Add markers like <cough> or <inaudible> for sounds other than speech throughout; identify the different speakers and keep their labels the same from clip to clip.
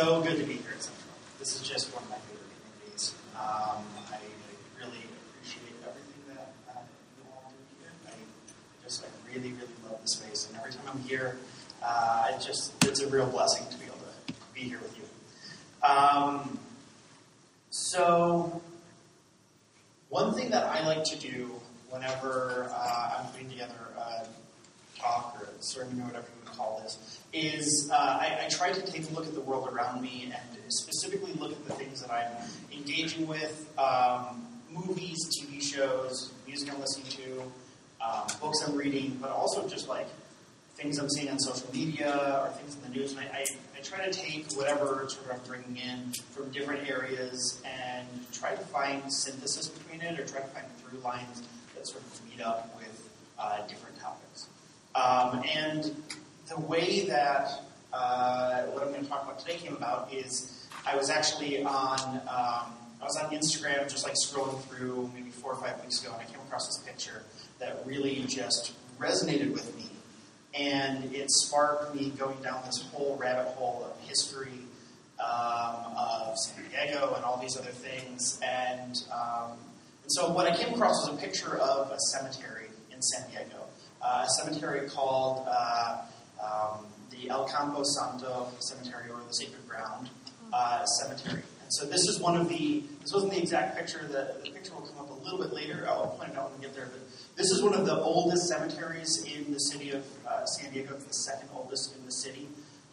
Speaker 1: so good to be here at Central. This is just one of my favorite communities. Um, I really appreciate everything that uh, you all do here. I just I really, really love the space, and every time I'm here, uh, it just it's a real blessing to be able to be here with you. Um, so, one thing that I like to do whenever uh, I'm putting together a talk or a sermon or whatever is uh, I, I, try to take a look at the world around me and specifically look at the things that I'm engaging with um, movies, TV shows, music I'm listening to, um, books I'm reading, but also just like things I'm seeing on social media or things in the news. And I, I, I try to take whatever sort of I'm bringing in from different areas and try to find synthesis between it or try to find through lines that sort of meet up with uh, different topics. Um, and the way that uh, what I'm going to talk about today came about is I was actually on um, I was on Instagram just like scrolling through maybe four or five weeks ago, and I came across this picture that really just resonated with me, and it sparked me going down this whole rabbit hole of history um, of San Diego and all these other things, and um, and so what I came across was a picture of a cemetery in San Diego, uh, a cemetery called uh, um, the El Campo Santo Cemetery, or the Sacred Ground uh, Cemetery. And so this is one of the, this wasn't the exact picture, the, the picture will come up a little bit later, I'll point it out when we get there, but this is one of the oldest cemeteries in the city of uh, San Diego. It's the second oldest in the city.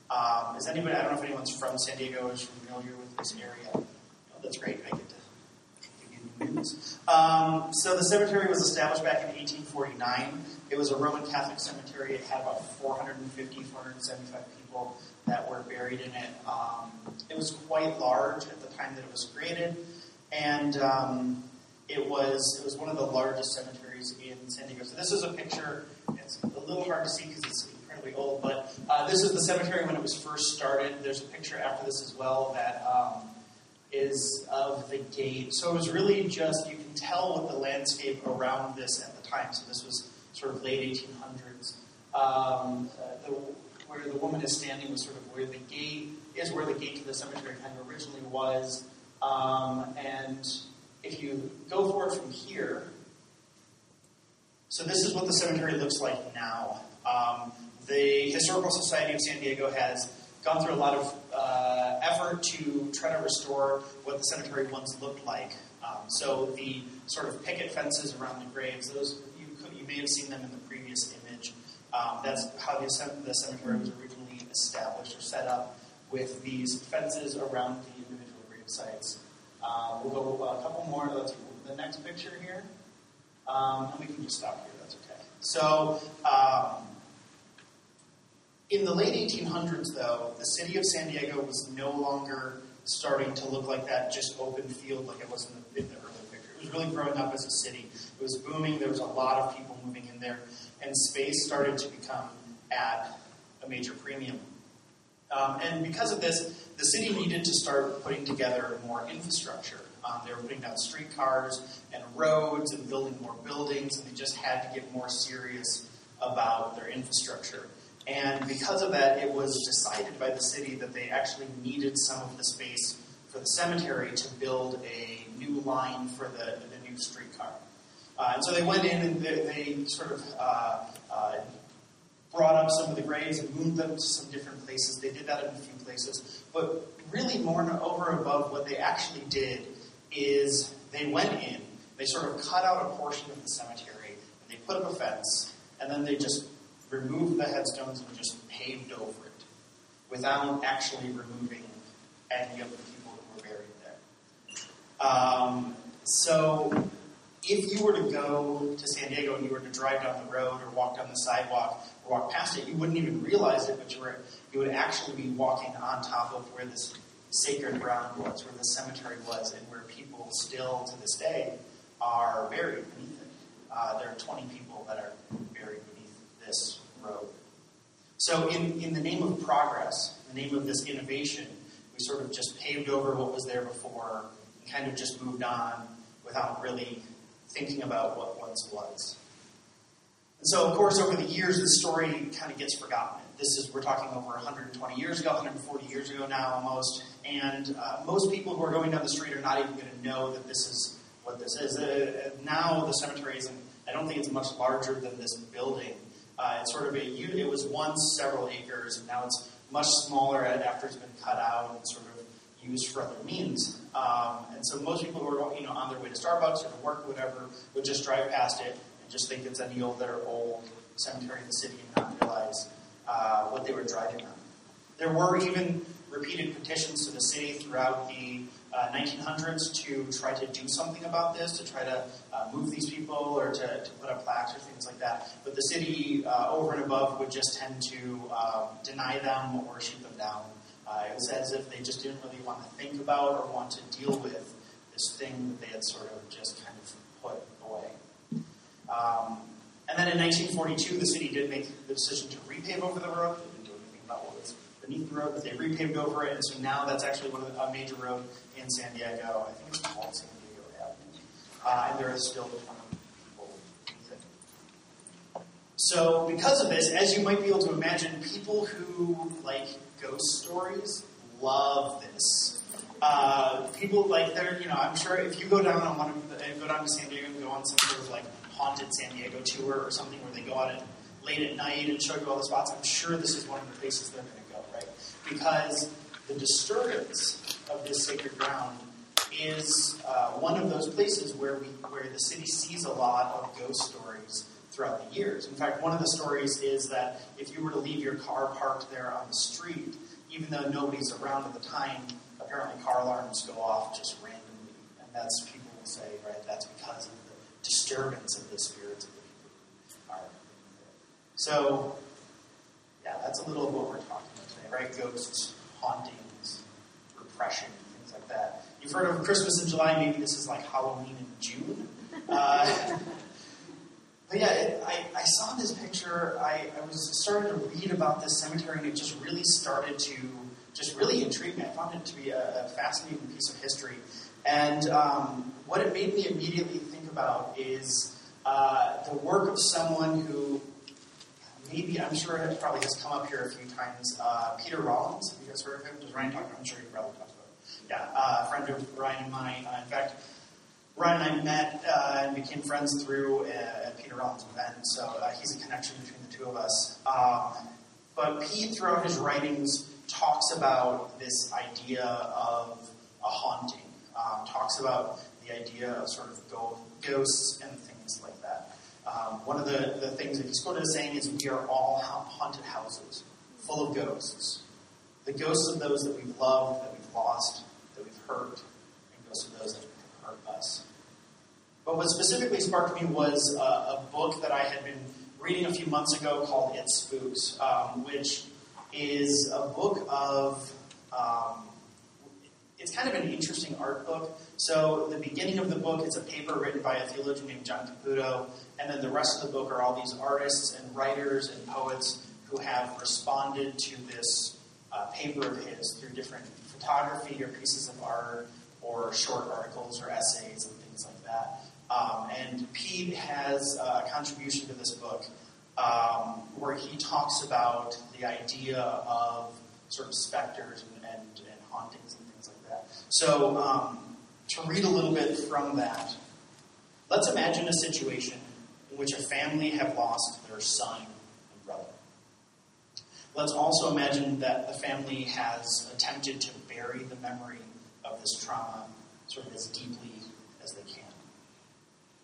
Speaker 1: Um, is anybody, I don't know if anyone's from San Diego is familiar with this area. Oh, that's great, I get to um, so the cemetery was established back in 1849. It was a Roman Catholic cemetery. It had about 450, 475 people that were buried in it. Um, it was quite large at the time that it was created, and um, it was it was one of the largest cemeteries in San Diego. So this is a picture. It's a little hard to see because it's incredibly old, but uh, this is the cemetery when it was first started. There's a picture after this as well that um, is of the gate. So it was really just, you can tell what the landscape around this at the time. So this was sort of late 1800s. Um, the, where the woman is standing was sort of where the gate is, where the gate to the cemetery kind of originally was. Um, and if you go forward from here, so this is what the cemetery looks like now. Um, the Historical Society of San Diego has gone through a lot of uh, effort to try to restore what the cemetery once looked like. Um, so the sort of picket fences around the graves, those may have seen them in the previous image. Um, that's how the, cemetery was originally established or set up with these fences around the individual grave sites. Uh, we'll go a couple more. Let's the next picture here, um, and we can just stop here. That's okay. So. Um, in the late 1800s, though, the city of San Diego was no longer starting to look like that just open field like it was in the, in the. It was really growing up as a city. It was booming. There was a lot of people moving in there, and space started to become at a major premium. Um, and because of this, the city needed to start putting together more infrastructure. Um, they were putting down streetcars and roads and building more buildings, and they just had to get more serious about their infrastructure. And because of that, it was decided by the city that they actually needed some of the space for the cemetery to build a new line for the, the new streetcar. Uh, and so they went in and they, they sort of uh, uh, brought up some of the graves and moved them to some different places. They did that in a few places. But really, more and over above, what they actually did is they went in, they sort of cut out a portion of the cemetery, and they put up a fence, and then they just removed the headstones and just paved over it without actually removing any of the people who were buried there. Um, so if you were to go to San Diego and you were to drive down the road or walk down the sidewalk or walk past it, you wouldn't even realize it, but you, were, you would actually be walking on top of where this sacred ground was, where the cemetery was, and where people still to this day are buried beneath it. Uh, there are 20 people that are buried beneath this road. So, in, in the name of progress, in the name of this innovation, we sort of just paved over what was there before kind of just moved on without really thinking about what once was. And so, of course, over the years, the story kind of gets forgotten. this is we're talking over 120 years ago, 140 years ago now almost, and uh, most people who are going down the street are not even going to know that this is what this is. Uh, now the cemetery isn't. I don't think it's much larger than this building. Uh, it's sort of a. It was once several acres, and now it's much smaller after it's been cut out and sort of used for other means. Um, and so most people who are you know on their way to Starbucks or to work or whatever would just drive past it and just think it's any old other old cemetery in the city and not realize uh, what they were driving on. There were even repeated petitions to the city throughout the uh, 1900s to try to do something about this, to try to uh, move these people or to, to, put up plaques or things like that. But the city, uh, over and above, would just tend to um, deny them or shoot them down. Uh, it was as if they just didn't really want to think about or want to deal with this thing that they had sort of just kind of put away. Um, and then in 1942, the city did make the decision to repave over the road. They didn't do anything about what was beneath the road, but they repaved over it, and so now that's actually one of the, a major road in San Diego. I think it's called San Diego Avenue. Uh, and there is still a ton of people using it. So because of this, as you might be able to imagine, people who like ghost stories love this. Uh, people like they're, you know, I'm sure if you go down on one of the, go down to San Diego and go on some sort of like haunted San Diego tour or something where they go out at, late at night and show you all the spots, I'm sure this is one of the places they're going to go, right? Because the disturbance of this sacred ground is uh, one of those places where we where the city sees a lot of ghost stories throughout the years. In fact, one of the stories is that if you were to leave your car parked there on the street, even though nobody's around at the time, apparently car alarms go off just randomly, and that's people will say, right, that's because of the disturbance of the spirits of the people who are. So, yeah, that's a little of what we're talking about today, right? Ghosts, hauntings, repression, things like that. You've heard of Christmas in July, maybe this is like Halloween in June. Uh, <laughs> but yeah, it, I, I saw this picture. I, I was starting to read about this cemetery, and it just really started to just really intrigue me. I found it to be a, a fascinating piece of history. And um, what it made me immediately think about is uh, the work of someone who maybe I'm sure it probably has come up here a few times. Uh, Peter Rollins, have you guys heard of him? Does Ryan talk? I'm sure you probably talked about. Him. Yeah, uh, a friend of Ryan and mine. Uh, in fact, Ryan and I met uh, and became friends through a Peter Rollins event, so uh, he's a connection between the two of us. Um, but Pete, throughout his writings, talks about this idea of a haunting. Um, talks about the idea of sort of go, ghosts and things like that. Um, one of the, the things that he's quoted as saying is, We are all haunted houses, full of ghosts. The ghosts of those that we've loved, that we've lost, that we've hurt, and ghosts of those that. But what specifically sparked me was a, a book that I had been reading a few months ago called It Spooks, um, which is a book of. Um, it's kind of an interesting art book. So the beginning of the book is a paper written by a theologian named John Caputo, and then the rest of the book are all these artists and writers and poets who have responded to this uh, paper of his through different photography or pieces of art or short articles or essays and things like that. Um, and Pete has a contribution to this book um, where he talks about the idea of sort of specters and, and, and hauntings and things like that. so, um, to read a little bit from that, let's imagine a situation in which a family have lost their son and brother. Let's also imagine that the family has attempted to bury the memory of this trauma sort of as deeply.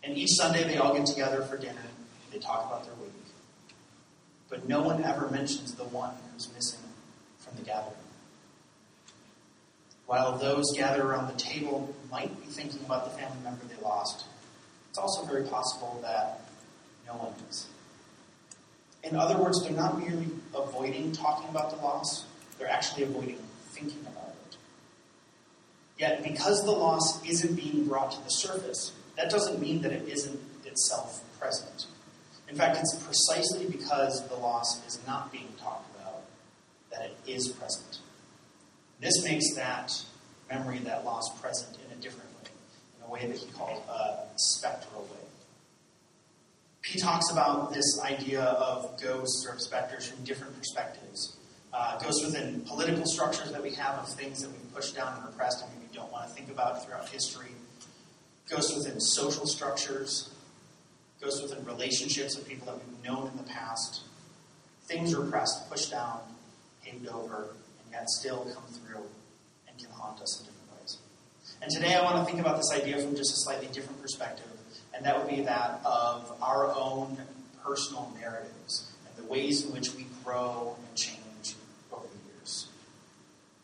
Speaker 1: And each Sunday they all get together for dinner, and they talk about their week. But no one ever mentions the one who's missing from the gathering. While those gathered around the table might be thinking about the family member they lost, it's also very possible that no one is. In other words, they're not merely avoiding talking about the loss, they're actually avoiding thinking about it. Yet, because the loss isn't being brought to the surface, that doesn't mean that it isn't itself present. In fact, it's precisely because the loss is not being talked about that it is present. This makes that memory, that loss, present in a different way, in a way that he called a spectral way. He talks about this idea of ghosts or specters from different perspectives. Uh, ghosts within political structures that we have of things that we've pushed down and repressed and maybe don't want to think about throughout history. Ghosts within social structures. Ghosts within relationships of people that we've known in the past. Things repressed, pushed down, paved over, and yet still come through and can haunt us in different ways. And today I want to think about this idea from just a slightly different perspective, and that would be that of our own personal narratives and the ways in which we grow and change over the years.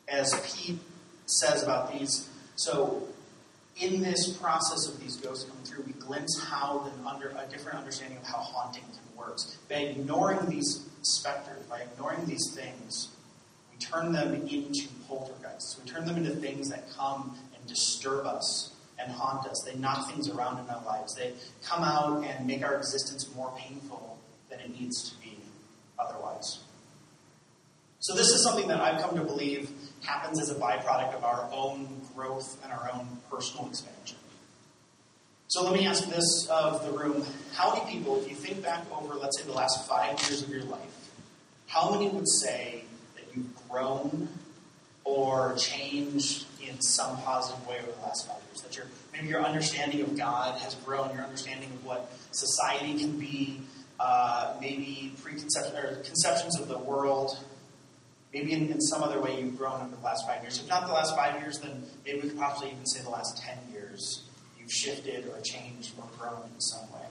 Speaker 1: As Pete says about these, so in this process of these ghosts coming through, we glimpse how the under, a different understanding of how haunting works. By ignoring these specters, by ignoring these things, we turn them into poltergeists. We turn them into things that come and disturb us and haunt us. They knock things around in our lives. They come out and make our existence more painful than it needs to be otherwise. So, this is something that I've come to believe happens as a byproduct of our own growth and our own personal expansion. So let me ask this of the room. How many people, if you think back over, let's say, the last five years of your life, how many would say that you've grown or changed in some positive way over the last five years? That your maybe your understanding of God has grown, your understanding of what society can be, uh, maybe preconceptions or conceptions of the world, maybe in, in, some other way you've grown over the last five years. If not the last five years, then maybe we could possibly even say the last ten years You've shifted or changed or grown in some way.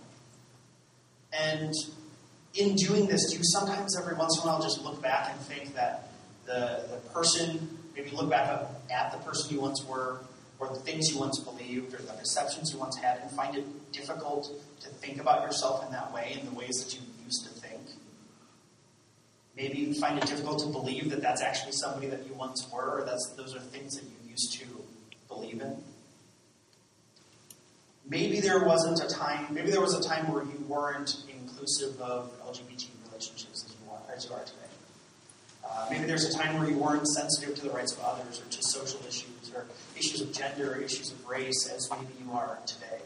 Speaker 1: And in doing this, do you sometimes, every once in a while, just look back and think that the, the person, maybe look back at the person you once were, or the things you once believed, or the perceptions you once had, and find it difficult to think about yourself in that way, in the ways that you? Maybe you find it difficult to believe that that's actually somebody that you once were, or that's, those are things that you used to believe in. Maybe there wasn't a time, maybe there was a time where you weren't inclusive of LGBT relationships as you are, as you are today. Uh, maybe there's a time where you weren't sensitive to the rights of others or to social issues or issues of gender or issues of race as maybe you are today.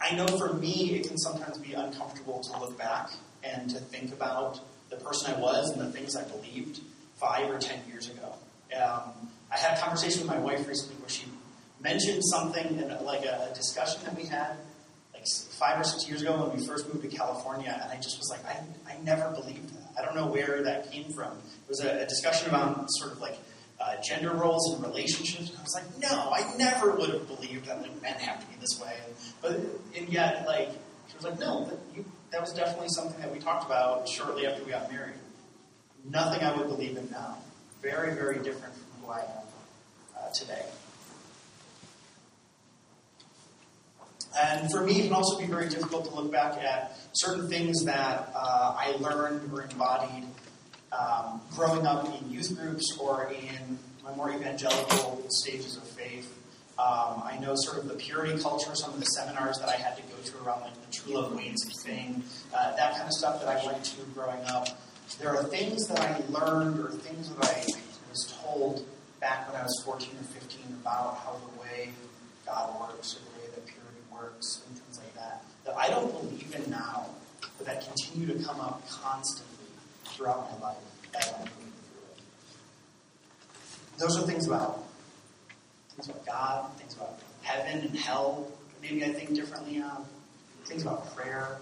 Speaker 1: I know for me, it can sometimes be uncomfortable to look back and to think about the person I was and the things I believed five or ten years ago. Um, I had a conversation with my wife recently where she mentioned something in like a, a discussion that we had like five or six years ago when we first moved to California, and I just was like, I, I never believed that. I don't know where that came from. It was a, a discussion about sort of like uh, gender roles and relationships. And I was like, no, I never would have believed that like, men have to be this way. But and yet, like, she was like, no, you, that was definitely something that we talked about shortly after we got married. Nothing I would believe in now. Very, very different from who I am uh, today. And for me, it can also be very difficult to look back at certain things that uh, I learned or embodied um, growing up in youth groups or in my more evangelical stages of faith. Um, I know sort of the purity culture, some of the seminars that I had to go to around like the True Love Waits thing, uh, that kind of stuff that I went to growing up. There are things that I learned or things that I was told back when I was 14 or 15 about how the way God works or the way that purity works and things like that, that I don't believe in now, but that continue to come up constantly throughout my life as I'm through it. Those are things about things about God, things about heaven and hell. Maybe I think differently on things about prayer.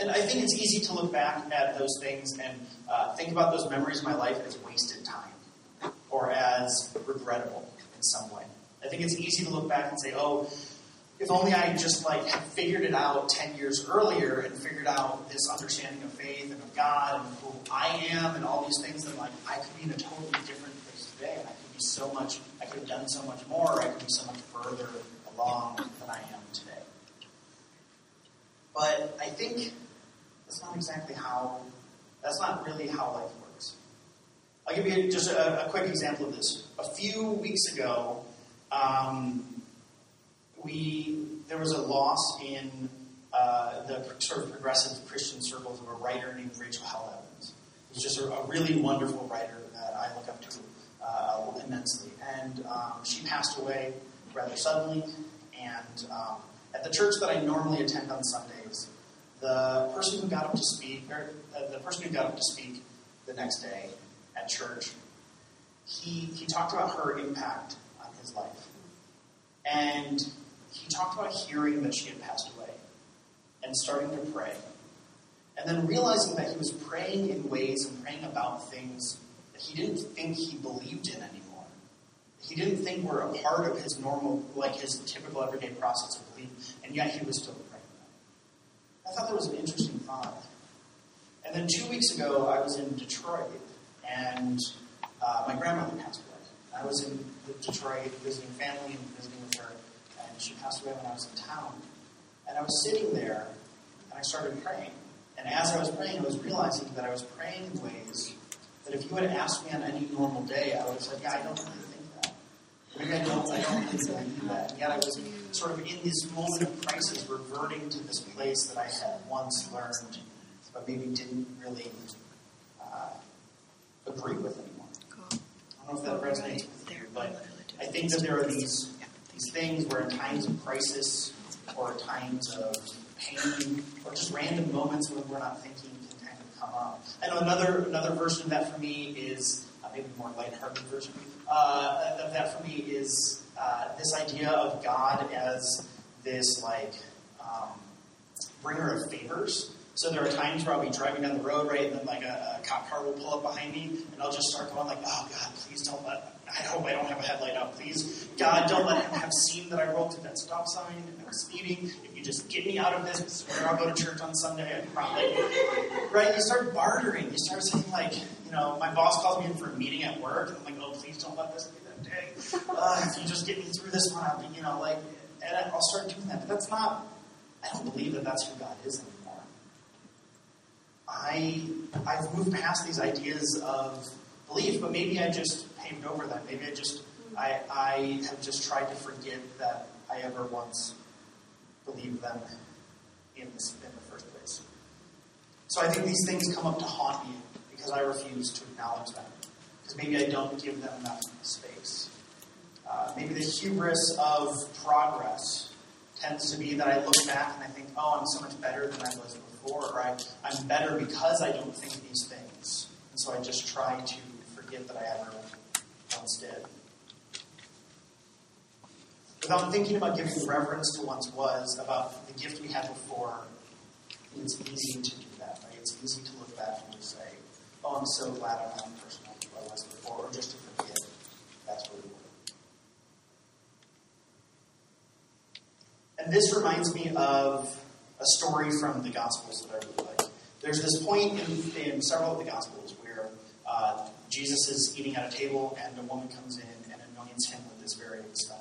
Speaker 1: And I think it's easy to look back at those things and uh, think about those memories of my life as wasted time or as regrettable in some way. I think it's easy to look back and say, oh, if only I just like figured it out 10 years earlier and figured out this understanding of faith and of God and who I am and all these things, then like I could be in a totally different place today I so much, I could have done so much more, I could be so much further along than I am today. But I think that's not exactly how, that's not really how life works. I'll give you just a, a quick example of this. A few weeks ago, um, we there was a loss in uh, the sort of progressive Christian circles of a writer named Rachel Held Evans. Who's just a, a, really wonderful writer that I look up to uh, immensely. And um, she passed away rather suddenly, and um, At the church that I normally attend on Sundays, the person who got up to speak, or uh, the person who got up to speak the next day at church, he, he talked about her impact on his life. And he talked about hearing that she had passed away and starting to pray. And then realizing that he was praying in ways and praying about things he didn't think he believed in anymore. He didn't think we were a part of his normal, like his typical everyday process of belief, and yet he was still praying. I thought that was an interesting thought. And then two weeks ago, I was in Detroit, and uh, my grandmother passed away. I was in Detroit visiting family and visiting with her, and she passed away when I was in town. And I was sitting there, and I started praying. And as I was praying, I was realizing that I was praying in ways that if you had asked me on any normal day, I would have said, yeah, I don't really think that. Maybe I don't, I don't really believe that. And yet I was sort of in this moment of crisis, reverting to this place that I had once learned, but maybe didn't really uh, agree with anymore. I don't know if that resonates with you, but I think that there are these these things where in times of crisis or times of pain or just random moments when we're not thinking can kind of come up. I know another another version of that for me is uh, maybe more lighthearted version uh, of that for me is uh, this idea of God as this like um, bringer of favors. So there are times where I'll be driving down the road, right, and then like a, a cop car will pull up behind me, and I'll just start going like, "Oh God, please don't let I hope I don't have a headlight up, please. God, don't let him have seen that I rolled to that stop sign and I was speeding. You just get me out of this, swear I'll go to church on Sunday. Probably. Right? You start bartering. You start saying, like, you know, my boss calls me in for a meeting at work, and I'm like, oh, please don't let this be that day. Uh, if you just get me through this one, I'll be, you know, like, and I'll start doing that. But that's not, I don't believe that that's who God is anymore. I, I've moved past these ideas of belief, but maybe I just paved over that. Maybe I just I, I have just tried to forget that I ever once believed them in, this, in the first place. So I think these things come up to haunt me because I refuse to acknowledge them. Because maybe I don't give them enough space. Uh, maybe the hubris of progress tends to be that I look back and I think, oh, I'm so much better than I was before, or I, I'm better because I don't think these things. And so I just try to forget that I ever once did. Without thinking about giving reverence to one's was, about the gift we had before, it's easy to do that, right? It's easy to look back and say, oh, I'm so glad I'm not the person I was before, or just to forget that's where we were. And this reminds me of a story from the Gospels that I really like. There's this point in, in several of the Gospels where uh, Jesus is eating at a table, and a woman comes in and anoints him with this very. Um,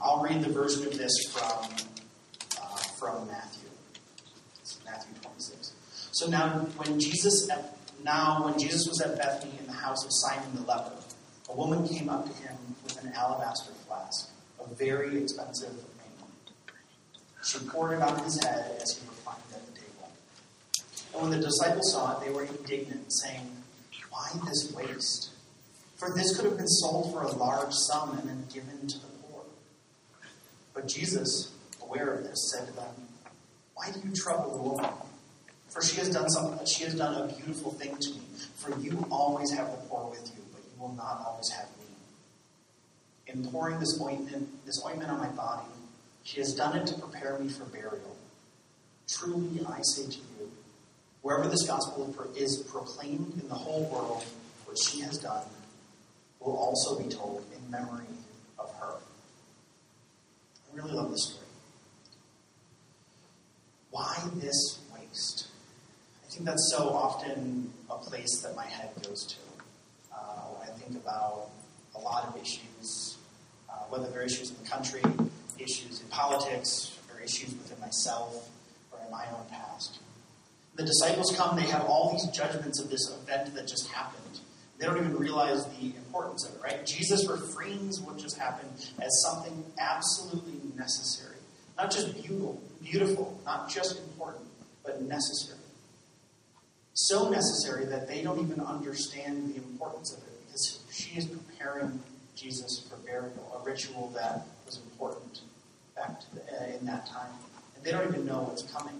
Speaker 1: I'll read the version of this from uh, from Matthew. It's Matthew 26. So now, when Jesus at, now when Jesus was at Bethany in the house of Simon the leper, a woman came up to him with an alabaster flask a very expensive ointment. She poured it on his head as he reclined at the table. And when the disciples saw it, they were indignant, saying, why this waste? For this could have been sold for a large sum and then given to the. But Jesus, aware of this, said to them, Why do you trouble the woman? For she has done something she has done a beautiful thing to me. For you always have the poor with you, but you will not always have me. In pouring this ointment, this ointment on my body, she has done it to prepare me for burial. Truly I say to you, Wherever this gospel is proclaimed in the whole world, what she has done will also be told in memory really love this story. Why this waste? I think that's so often a place that my head goes to. Uh, when I think about a lot of issues, uh, whether they're issues in the country, issues in politics, or issues within myself or in my own past the disciples come, they have all these judgments of this event that just happened. They don't even realize the importance of it, right? Jesus refrains what just happened as something absolutely necessary. Not just beautiful, beautiful, not just important, but necessary. So necessary that they don't even understand the importance of it because she is preparing Jesus for burial, a ritual that was important back the, uh, in that time, and they don't even know what's coming.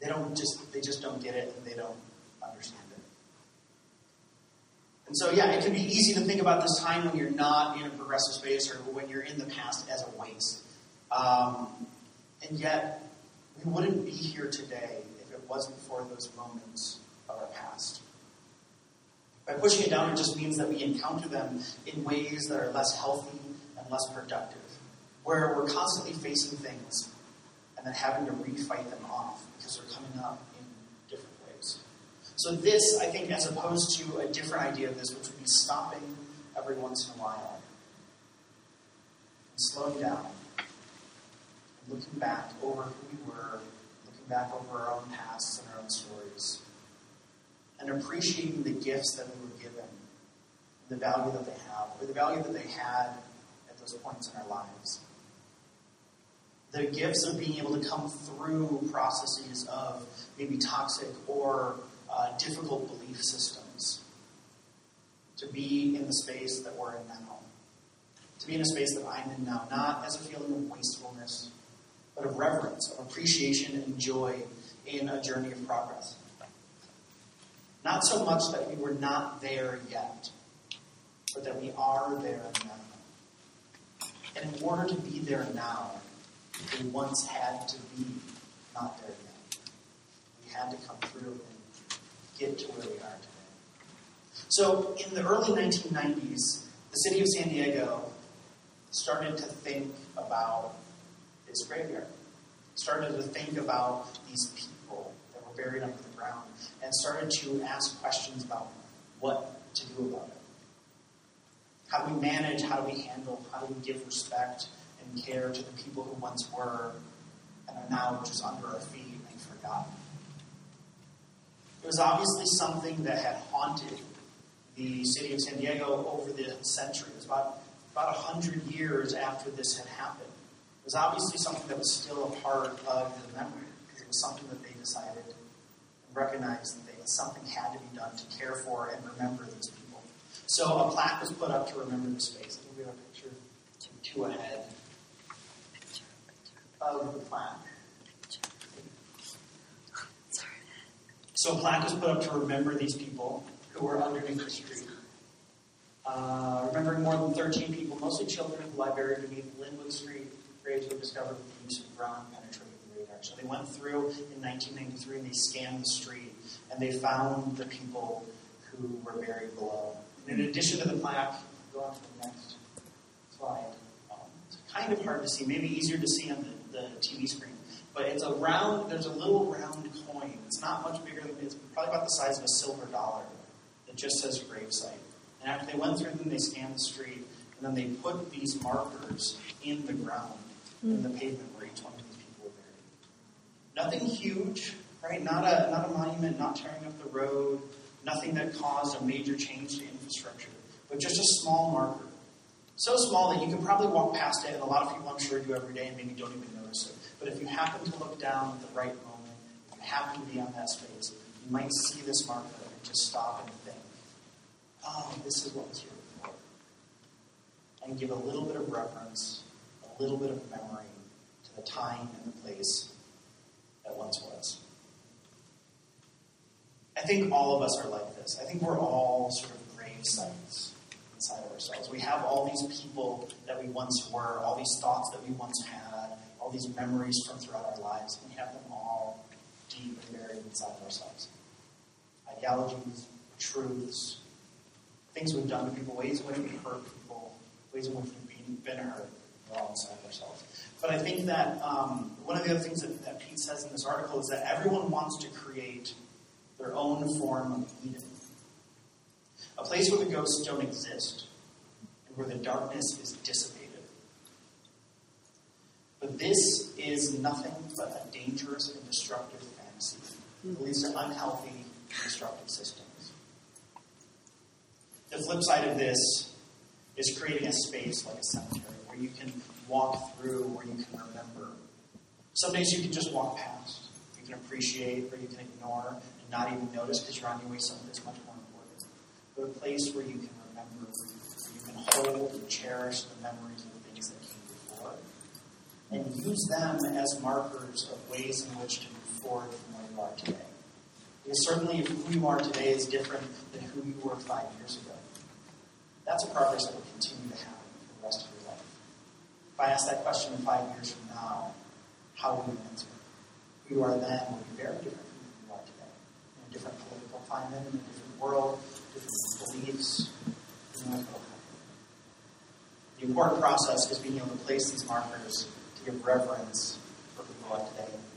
Speaker 1: They don't just they just don't get it, and they don't understand. And so, yeah, it can be easy to think about this time when you're not in a progressive space or when you're in the past as a waste. Um, and yet, we wouldn't be here today if it wasn't for those moments of our past. By pushing it down, it just means that we encounter them in ways that are less healthy and less productive, where we're constantly facing things and then having to refight them off because they're coming up. So, this, I think, as opposed to a different idea of this, which would be stopping every once in a while and slowing down and looking back over who we were, looking back over our own pasts and our own stories, and appreciating the gifts that we were given, the value that they have, or the value that they had at those points in our lives. The gifts of being able to come through processes of maybe toxic or uh, difficult belief systems. To be in the space that we're in now. To be in a space that I'm in now, not as a feeling of wastefulness, but of reverence, of appreciation and joy in a journey of progress. Not so much that we were not there yet, but that we are there now. And in order to be there now, we once had to be not there yet. We had to come through get to where we are today. So, in the early 1990s, the city of San Diego started to think about its graveyard, started to think about these people that were buried under the ground, and started to ask questions about what to do about it. How do we manage? How do we handle? How do we give respect and care to the people who once were and are now just under our feet and forgotten? It was obviously something that had haunted the city of San Diego over the century. It was about about a hundred years after this had happened. It was obviously something that was still a part of the memory because it was something that they decided and recognized that they, something had to be done to care for and remember these people. So a plaque was put up to remember the space. I think we have a picture two ahead of the plaque. So a plaque was put up to remember these people who were underneath the street. Uh, remembering more than 13 people, mostly children, who lie buried beneath Linwood Street, graves were discovered with the use of ground penetrating radar. So they went through in 1993 and they scanned the street and they found the people who were buried below. And in addition to the plaque, go on to the next slide. Um, it's kind of hard to see, maybe easier to see on the, the TV screen. But it's a round, there's a little round coin. It's not much bigger than, it's probably about the size of a silver dollar that just says gravesite. And after they went through them, they scanned the street, and then they put these markers in the ground, mm. in the pavement where each one of these people were buried. Nothing huge, right? Not a, not a monument, not tearing up the road, nothing that caused a major change to infrastructure, but just a small marker. So small that you can probably walk past it, and a lot of people, I'm sure, do every day and maybe don't even it. But if you happen to look down at the right moment, if you happen to be on that space, you might see this marker and just stop and think, oh, this is what was here before. And give a little bit of reverence, a little bit of memory to the time and the place that once was. I think all of us are like this. I think we're all sort of grave sites inside of ourselves. We have all these people that we once were, all these thoughts that we once had, all these memories from throughout our lives, and we have them all deep and buried inside of ourselves. Ideologies, truths, things we've done to people, ways in which we've hurt people, ways in which we've been, hurt. We're all inside of ourselves. But I think that um, one of the other things that, that Pete says in this article is that everyone wants to create their own form of Eden. A place where the ghosts don't exist and where the darkness is dissipated. But this is nothing but a dangerous and destructive fantasy. It leads to unhealthy, destructive systems. The flip side of this is creating a space like a cemetery where you can walk through, where you can remember. Some days you can just walk past. You can appreciate or you can ignore and not even notice because you're on your way somewhere that's much more important. But a place where you can remember, where you can hold and cherish the memories of the things destinies that came before, and use them as markers of ways in which to move forward from where you are today. Because certainly, if who you are today is different than who you were five years ago, that's a progress that will continue to happen for the rest of your life. If I ask that question five years from now, how will you answer? Who you are then will be very different from who you are today. In a different political climate, in a different world, different beliefs. The important process is being able to place these markers to give reverence for who you today